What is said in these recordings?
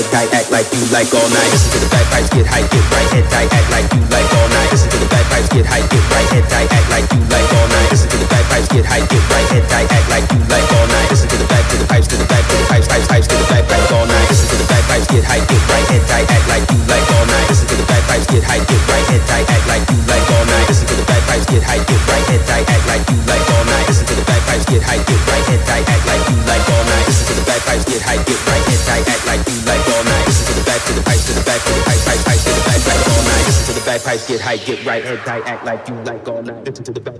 Head tight, act like you like all night. Listen to the bagpipes, get hype, get right, head tight, act like you like all night. Listen to the bagpipes, get hype, get right, head tight, act like you like all night. Listen to the bagpipes, get hype, get right, head tight, act like you like all night. Listen to the back, to the pipes, to the back, to the pipes, pipes, pipes, to the back, back all night. Listen to the bagpipes, get hype, get right, head tight, act like you like all night. Listen to the bagpipes, get hype, get right, head tight, act like you like all night. Listen to the bagpipes, get hype, get right, head tight, act like you like all night. Listen to the bagpipes, get hype, get right, head tight, act like you like all night. Listen to the bagpipes, get hype, get right, head tight, act like you like all night. Listen to the back, to the pipes, to the back, to the pipes, pipes, pipes, to the back, back all night. Listen to the bagpipes, get hype, get right, head tight, act like you like all night. Listen to the bagpipes,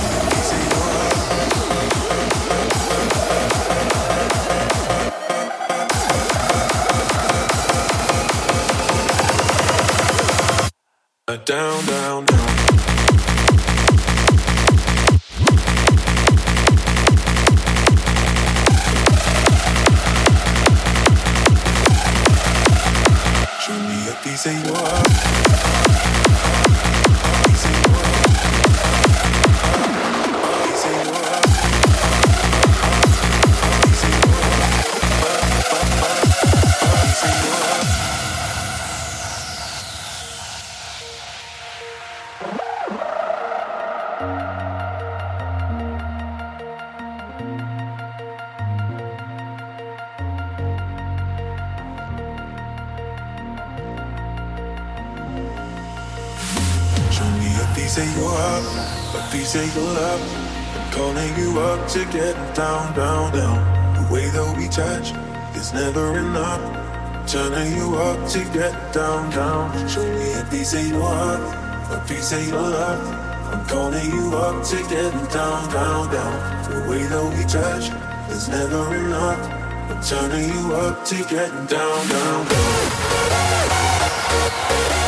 Down, down, down. Is never enough. Turning you up to get down, down. Show me a piece of your heart, a piece of your love. I'm calling you up to get down, down, down. The way that we touch is never enough. I'm turning you up to down, down, down. Down,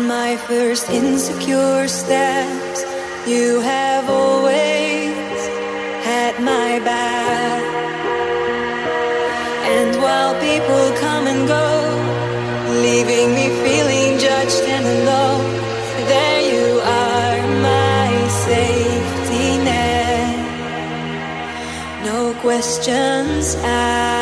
my first insecure steps, you have always had my back. And while people come and go, leaving me feeling judged and alone, there you are, my safety net. No questions asked.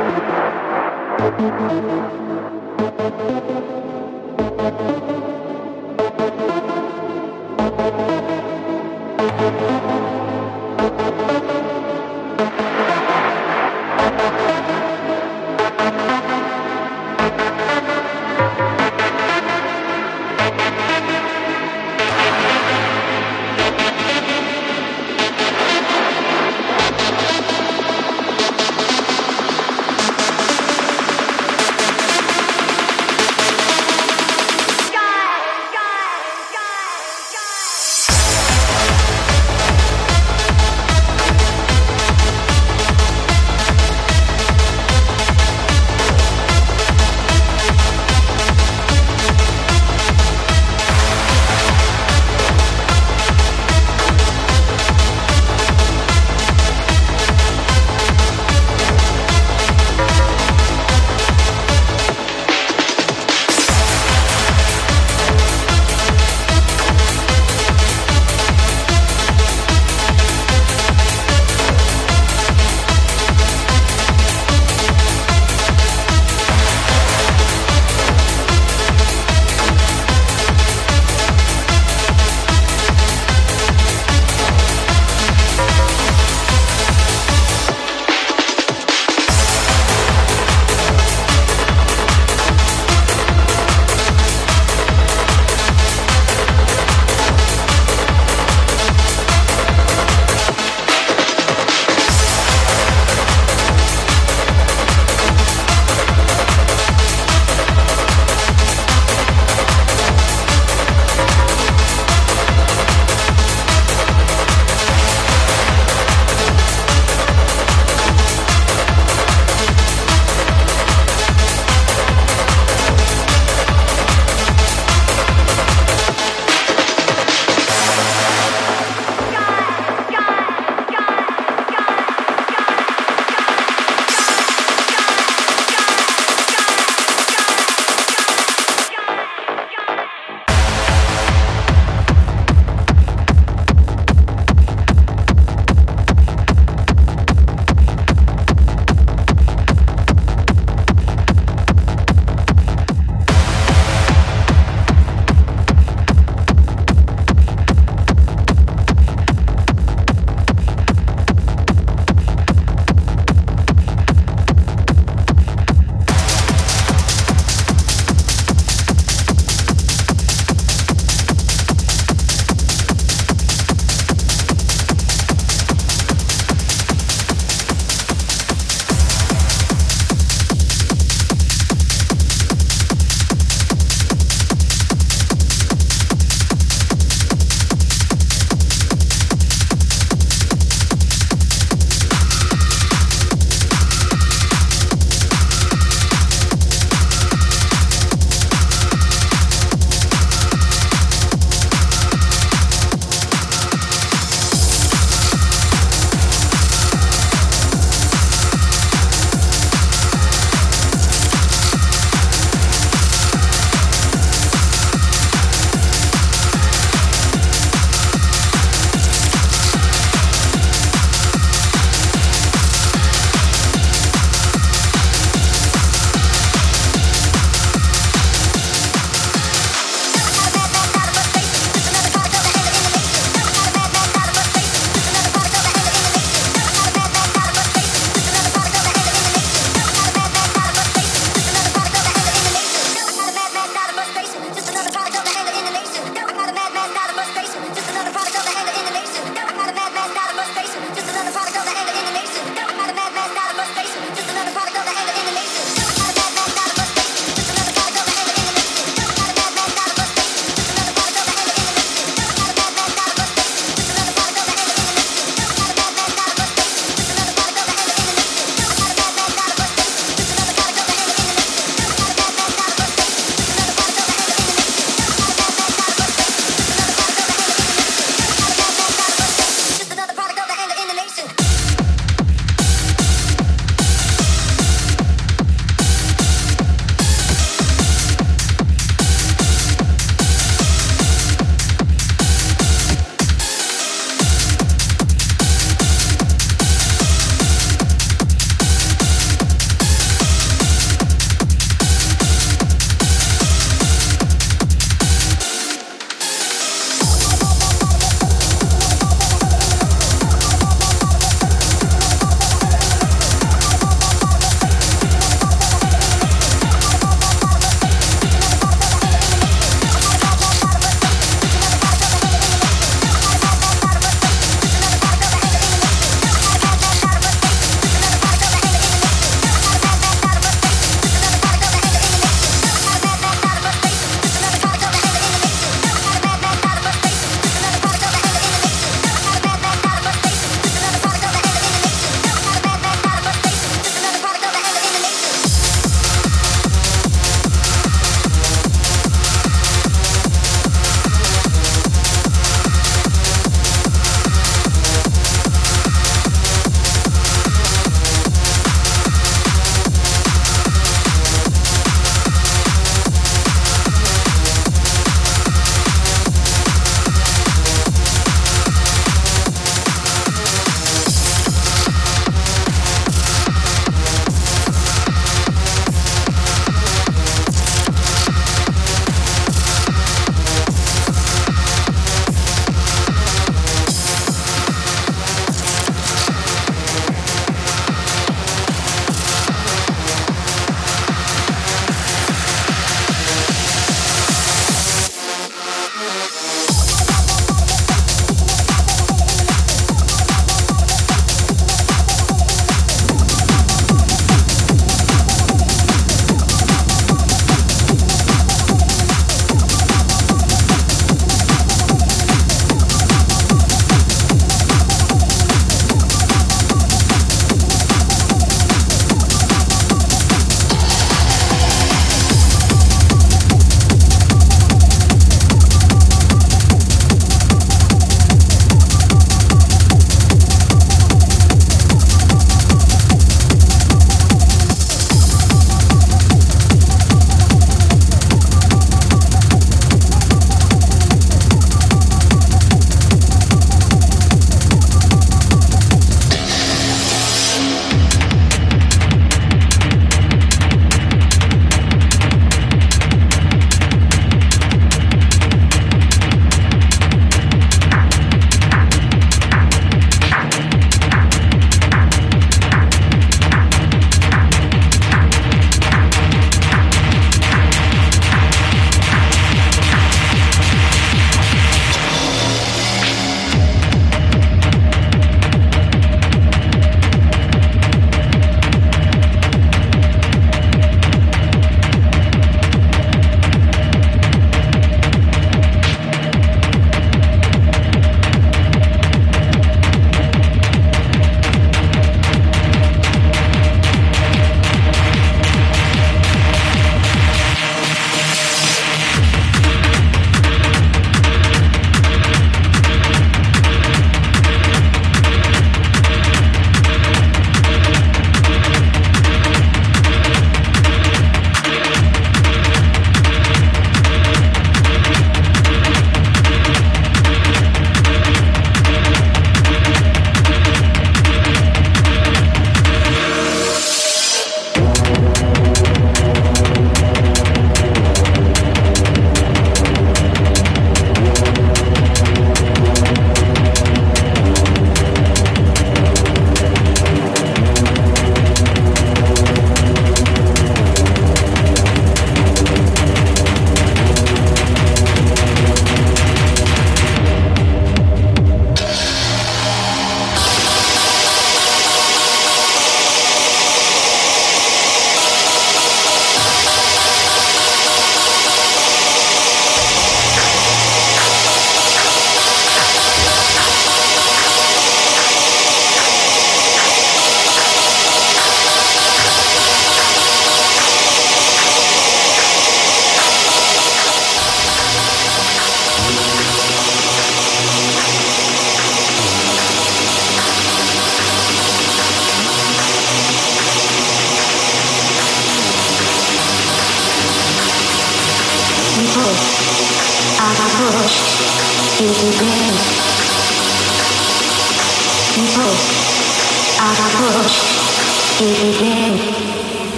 Thank you.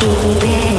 Baby.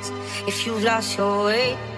if you've lost your way.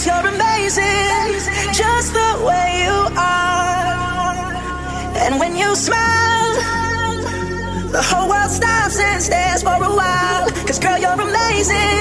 Cause you're amazing, just the way you are. And when you smile, the whole world stops and stares for a while. Cause girl, you're amazing.